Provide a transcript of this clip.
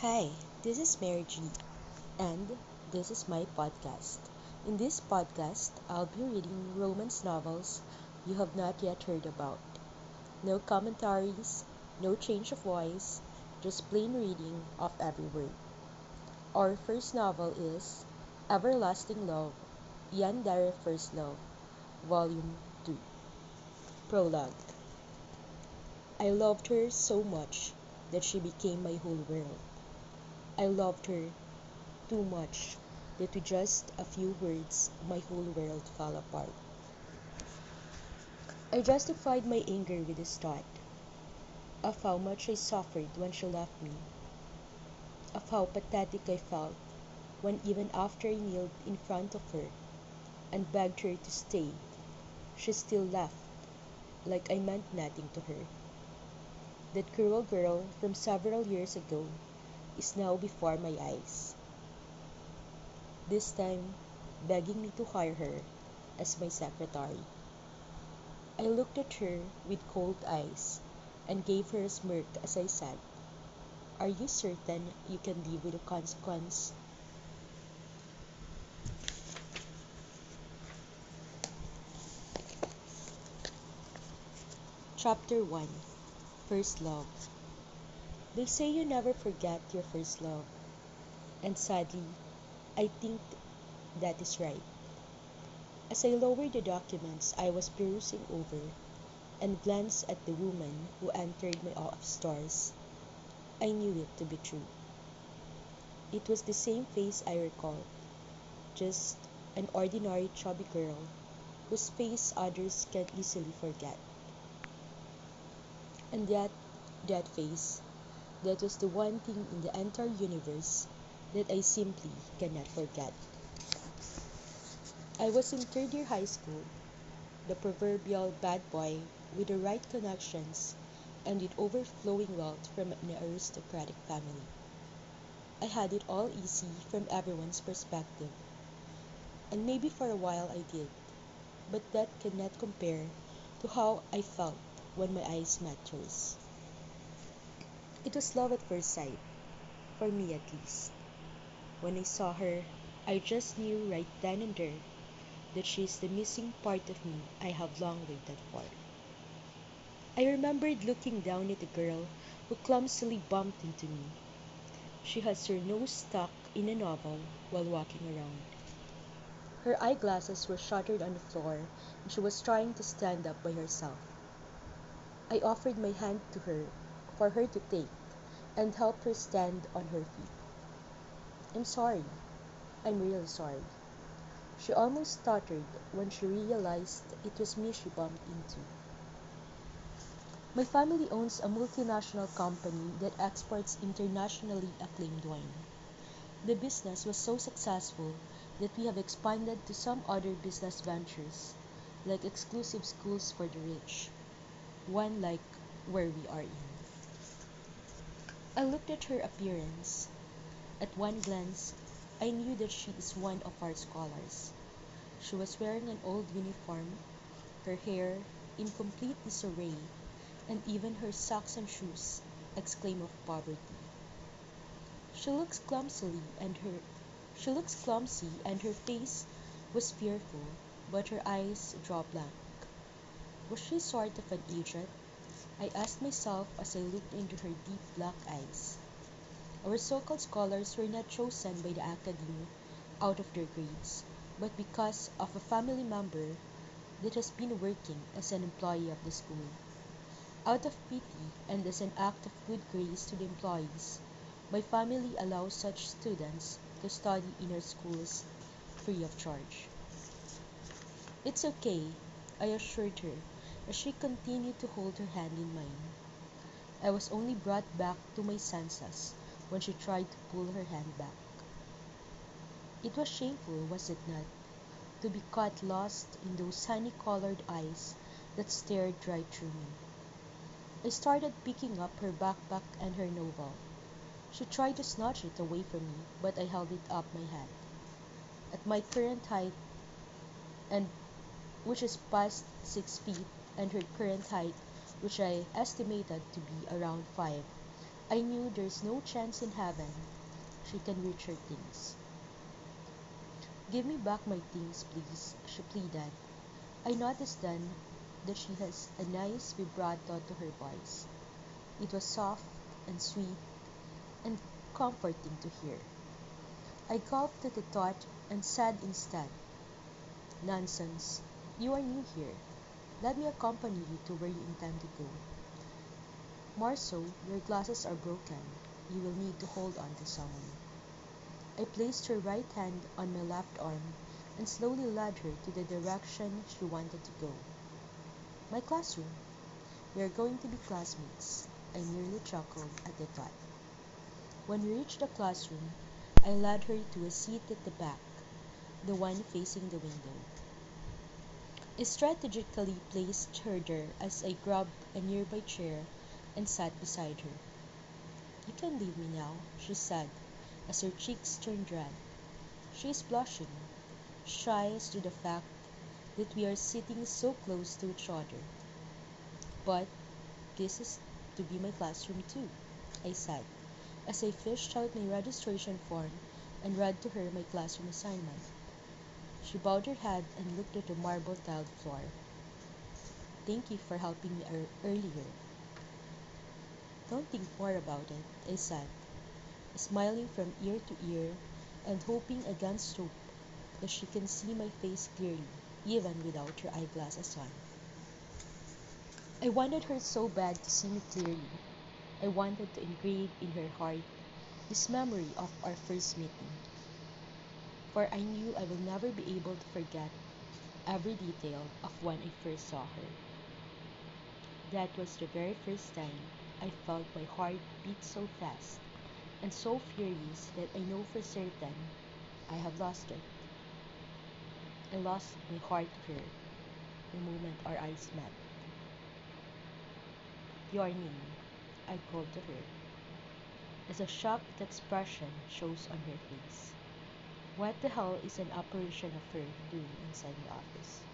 Hi, this is Mary G, and this is my podcast. In this podcast, I'll be reading romance novels you have not yet heard about. No commentaries, no change of voice, just plain reading of every word. Our first novel is Everlasting Love, Yandere First Love, Volume 2. Prologue I loved her so much that she became my whole world. I loved her too much that with just a few words my whole world fell apart. I justified my anger with this thought of how much I suffered when she left me, of how pathetic I felt when even after I kneeled in front of her and begged her to stay, she still left like I meant nothing to her. That cruel girl from several years ago is now before my eyes. This time, begging me to hire her as my secretary. I looked at her with cold eyes and gave her a smirk as I said, Are you certain you can live with the consequence? Chapter 1 First Love They say you never forget your first love, and sadly, I think that is right. As I lowered the documents I was perusing over and glanced at the woman who entered my office stores, I knew it to be true. It was the same face I recalled, just an ordinary chubby girl whose face others can easily forget. And yet, that face that was the one thing in the entire universe that I simply cannot forget. I was in third year high school, the proverbial bad boy with the right connections and with overflowing wealth from an aristocratic family. I had it all easy from everyone's perspective, and maybe for a while I did, but that cannot compare to how I felt when my eyes met hers. It was love at first sight, for me at least. When I saw her, I just knew right then and there that she is the missing part of me I have long waited for. I remembered looking down at the girl who clumsily bumped into me. She has her nose stuck in a novel while walking around. Her eyeglasses were shattered on the floor and she was trying to stand up by herself. I offered my hand to her for her to take and help her stand on her feet. I'm sorry. I'm really sorry. She almost stuttered when she realized it was me she bumped into. My family owns a multinational company that exports internationally acclaimed wine. The business was so successful that we have expanded to some other business ventures, like exclusive schools for the rich, one like where we are in. I looked at her appearance. At one glance, I knew that she is one of our scholars. She was wearing an old uniform, her hair in complete disarray, and even her socks and shoes exclaim of poverty. She looks clumsily and her she looks clumsy and her face was fearful, but her eyes draw blank. Was she sort of an idiot? I asked myself as I looked into her deep black eyes. Our so-called scholars were not chosen by the Academy out of their grades, but because of a family member that has been working as an employee of the school. Out of pity and as an act of good grace to the employees, my family allows such students to study in our schools free of charge. It's okay, I assured her as she continued to hold her hand in mine. I was only brought back to my senses when she tried to pull her hand back. It was shameful, was it not, to be caught lost in those honey colored eyes that stared right through me. I started picking up her backpack and her novel. She tried to snatch it away from me, but I held it up my head. At my current height, and which is past six feet, and her current height, which I estimated to be around five, I knew there's no chance in heaven she can reach her things. Give me back my things, please, she pleaded. I noticed then that she has a nice vibrato to her voice. It was soft and sweet and comforting to hear. I gulped at the thought and said instead, Nonsense, you are new here. Let me accompany you to where you intend to go. More so, your glasses are broken. You will need to hold on to someone. I placed her right hand on my left arm and slowly led her to the direction she wanted to go. My classroom. We are going to be classmates. I nearly chuckled at the thought. When we reached the classroom, I led her to a seat at the back, the one facing the window. Strategically placed her there as I grabbed a nearby chair and sat beside her. You can leave me now, she said as her cheeks turned red. She is blushing, shy as to the fact that we are sitting so close to each other. But this is to be my classroom too, I said, as I fished out my registration form and read to her my classroom assignment. She bowed her head and looked at the marble tiled floor. Thank you for helping me earlier. Don't think more about it, I said, smiling from ear to ear and hoping against hope that she can see my face clearly, even without her eyeglasses on. I wanted her so bad to see me clearly. I wanted to engrave in her heart this memory of our first meeting. For I knew I will never be able to forget every detail of when I first saw her. That was the very first time I felt my heart beat so fast and so furious that I know for certain I have lost it. I lost my heart to her the moment our eyes met. Your name, I called to her, as a shocked expression shows on her face. What the hell is an apparition of her doing inside the office?